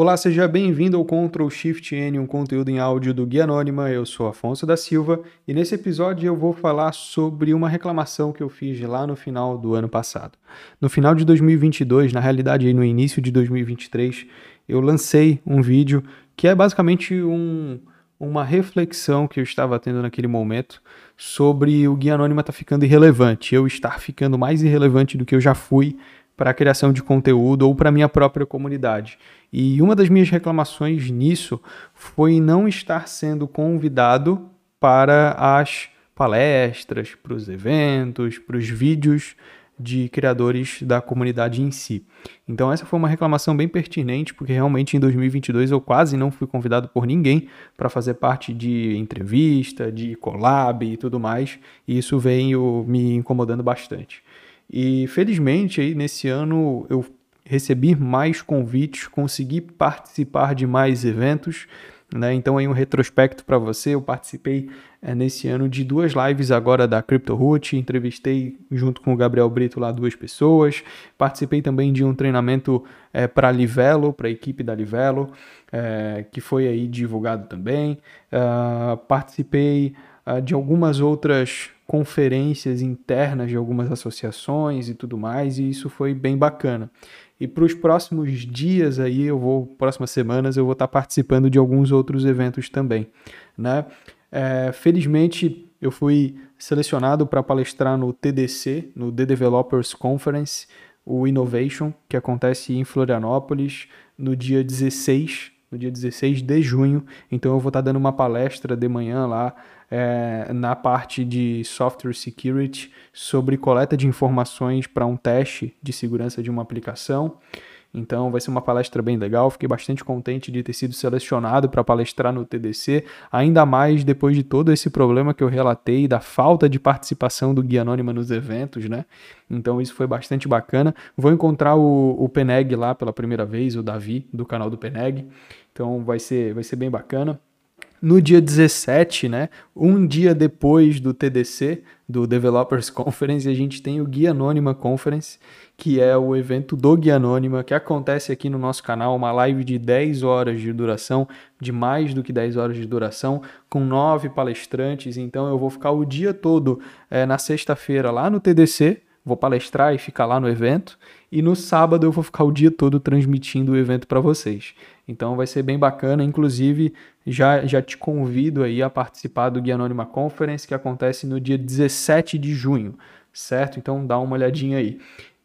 Olá, seja bem-vindo ao Ctrl Shift N, um conteúdo em áudio do Guia Anônima. Eu sou Afonso da Silva e nesse episódio eu vou falar sobre uma reclamação que eu fiz lá no final do ano passado. No final de 2022, na realidade no início de 2023, eu lancei um vídeo que é basicamente um, uma reflexão que eu estava tendo naquele momento sobre o Guia Anônima estar tá ficando irrelevante, eu estar ficando mais irrelevante do que eu já fui para a criação de conteúdo ou para a minha própria comunidade. E uma das minhas reclamações nisso foi não estar sendo convidado para as palestras, para os eventos, para os vídeos de criadores da comunidade em si. Então essa foi uma reclamação bem pertinente, porque realmente em 2022 eu quase não fui convidado por ninguém para fazer parte de entrevista, de collab e tudo mais, e isso veio me incomodando bastante. E felizmente aí nesse ano eu recebi mais convites, consegui participar de mais eventos. Né? Então, aí um retrospecto para você, eu participei é, nesse ano de duas lives agora da CryptoRoot, entrevistei junto com o Gabriel Brito lá duas pessoas, participei também de um treinamento é, para Livelo, para a equipe da Livelo, é, que foi aí divulgado também, uh, participei uh, de algumas outras conferências internas de algumas associações e tudo mais, e isso foi bem bacana. E para os próximos dias aí, eu vou, próximas semanas, eu vou estar participando de alguns outros eventos também, né? É, felizmente, eu fui selecionado para palestrar no TDC, no The Developers Conference, o Innovation, que acontece em Florianópolis, no dia 16, no dia 16 de junho. Então eu vou estar dando uma palestra de manhã lá é, na parte de software security sobre coleta de informações para um teste de segurança de uma aplicação. Então vai ser uma palestra bem legal. Fiquei bastante contente de ter sido selecionado para palestrar no TDC, ainda mais depois de todo esse problema que eu relatei da falta de participação do Guia Anônima nos eventos, né? Então isso foi bastante bacana. Vou encontrar o, o Peneg lá pela primeira vez, o Davi do canal do Peneg. Então vai ser, vai ser bem bacana. No dia 17, né, um dia depois do TDC, do Developers Conference, a gente tem o Guia Anônima Conference, que é o evento do Guia Anônima, que acontece aqui no nosso canal, uma live de 10 horas de duração, de mais do que 10 horas de duração, com nove palestrantes. Então eu vou ficar o dia todo é, na sexta-feira lá no TDC, vou palestrar e ficar lá no evento. E no sábado eu vou ficar o dia todo transmitindo o evento para vocês. Então vai ser bem bacana. Inclusive, já, já te convido aí a participar do Guia Anônima Conference, que acontece no dia 17 de junho, certo? Então dá uma olhadinha aí.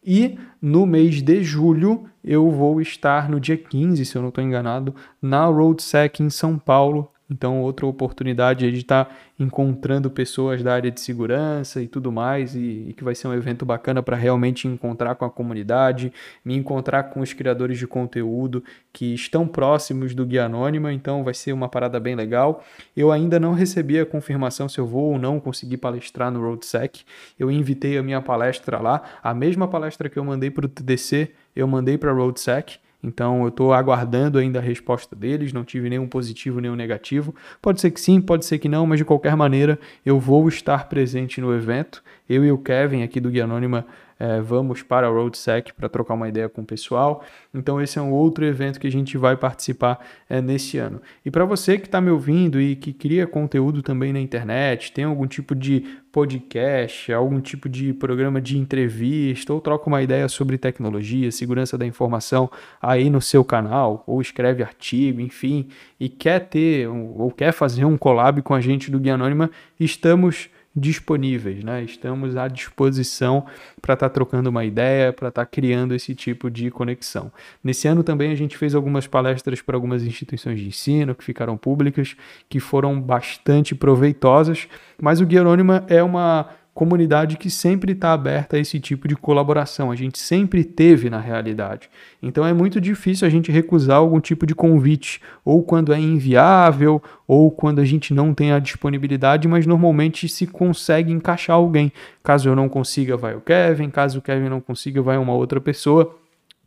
E no mês de julho eu vou estar no dia 15, se eu não estou enganado, na RoadSec em São Paulo, então, outra oportunidade de estar tá encontrando pessoas da área de segurança e tudo mais, e, e que vai ser um evento bacana para realmente encontrar com a comunidade, me encontrar com os criadores de conteúdo que estão próximos do Guia Anônima, então vai ser uma parada bem legal. Eu ainda não recebi a confirmação se eu vou ou não conseguir palestrar no RoadSec. Eu invitei a minha palestra lá, a mesma palestra que eu mandei para o TDC, eu mandei para a RoadSec. Então eu estou aguardando ainda a resposta deles, não tive nenhum positivo, nenhum negativo. Pode ser que sim, pode ser que não, mas de qualquer maneira eu vou estar presente no evento. Eu e o Kevin aqui do Guia Anônima é, vamos para a RoadSec para trocar uma ideia com o pessoal. Então, esse é um outro evento que a gente vai participar é, nesse ano. E para você que está me ouvindo e que cria conteúdo também na internet, tem algum tipo de podcast, algum tipo de programa de entrevista, ou troca uma ideia sobre tecnologia, segurança da informação aí no seu canal, ou escreve artigo, enfim, e quer ter ou quer fazer um collab com a gente do Guia Anônima, estamos disponíveis, né? Estamos à disposição para estar tá trocando uma ideia, para estar tá criando esse tipo de conexão. Nesse ano também a gente fez algumas palestras para algumas instituições de ensino que ficaram públicas, que foram bastante proveitosas, mas o Guia Anônima é uma comunidade que sempre está aberta a esse tipo de colaboração. A gente sempre teve na realidade. Então é muito difícil a gente recusar algum tipo de convite, ou quando é inviável, ou quando a gente não tem a disponibilidade, mas normalmente se consegue encaixar alguém. Caso eu não consiga, vai o Kevin, caso o Kevin não consiga, vai uma outra pessoa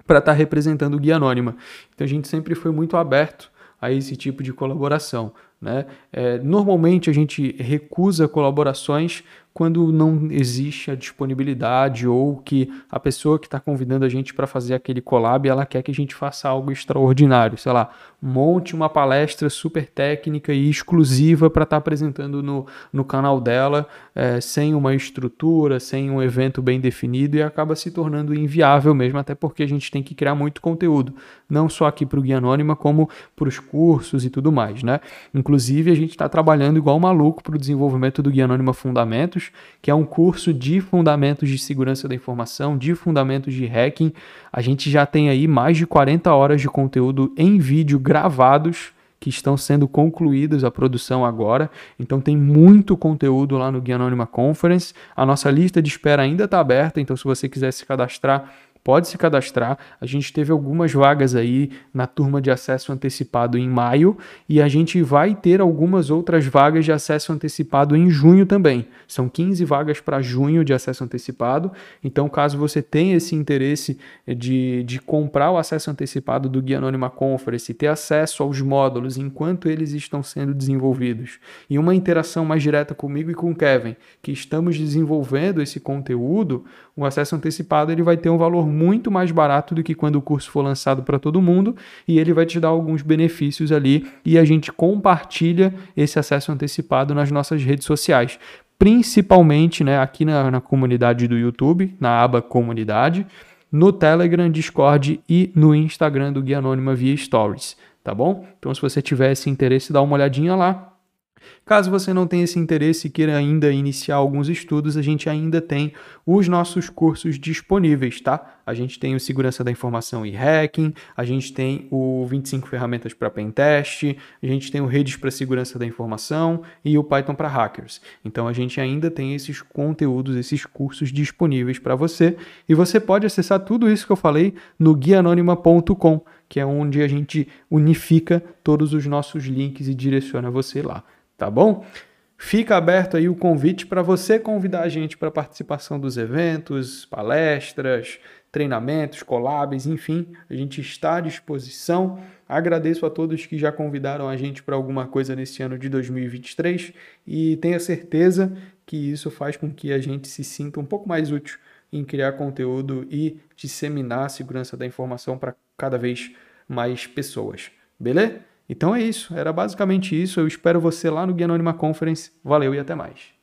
para estar tá representando o Guia Anônima. Então a gente sempre foi muito aberto a esse tipo de colaboração. Né? É, normalmente a gente recusa colaborações quando não existe a disponibilidade ou que a pessoa que está convidando a gente para fazer aquele collab ela quer que a gente faça algo extraordinário, sei lá, monte uma palestra super técnica e exclusiva para estar tá apresentando no, no canal dela, é, sem uma estrutura, sem um evento bem definido e acaba se tornando inviável mesmo, até porque a gente tem que criar muito conteúdo, não só aqui para o Guia Anônima, como para os cursos e tudo mais, né? Inclusive, a gente está trabalhando igual maluco para o desenvolvimento do Guia Anônima Fundamentos, que é um curso de fundamentos de segurança da informação, de fundamentos de hacking. A gente já tem aí mais de 40 horas de conteúdo em vídeo gravados que estão sendo concluídos a produção agora. Então tem muito conteúdo lá no Guia Anônima Conference. A nossa lista de espera ainda está aberta, então se você quiser se cadastrar, pode se cadastrar. A gente teve algumas vagas aí na turma de acesso antecipado em maio e a gente vai ter algumas outras vagas de acesso antecipado em junho também. São 15 vagas para junho de acesso antecipado. Então, caso você tenha esse interesse de, de comprar o acesso antecipado do Guia Anônima Conference e ter acesso aos módulos enquanto eles estão sendo desenvolvidos e uma interação mais direta comigo e com o Kevin, que estamos desenvolvendo esse conteúdo, o acesso antecipado ele vai ter um valor muito mais barato do que quando o curso for lançado para todo mundo e ele vai te dar alguns benefícios ali e a gente compartilha esse acesso antecipado nas nossas redes sociais. Principalmente né, aqui na, na comunidade do YouTube, na aba comunidade, no Telegram, Discord e no Instagram do Guia Anônima via Stories, tá bom? Então, se você tiver esse interesse, dá uma olhadinha lá. Caso você não tenha esse interesse e queira ainda iniciar alguns estudos, a gente ainda tem os nossos cursos disponíveis, tá? A gente tem o Segurança da Informação e Hacking, a gente tem o 25 ferramentas para Pentest, a gente tem o Redes para Segurança da Informação e o Python para Hackers. Então a gente ainda tem esses conteúdos, esses cursos disponíveis para você e você pode acessar tudo isso que eu falei no guianônima.com, que é onde a gente unifica todos os nossos links e direciona você lá tá bom? Fica aberto aí o convite para você convidar a gente para participação dos eventos, palestras, treinamentos, collabs, enfim, a gente está à disposição. Agradeço a todos que já convidaram a gente para alguma coisa nesse ano de 2023 e tenha certeza que isso faz com que a gente se sinta um pouco mais útil em criar conteúdo e disseminar a segurança da informação para cada vez mais pessoas. Beleza? Então é isso, era basicamente isso. Eu espero você lá no Guia Anônima Conference. Valeu e até mais.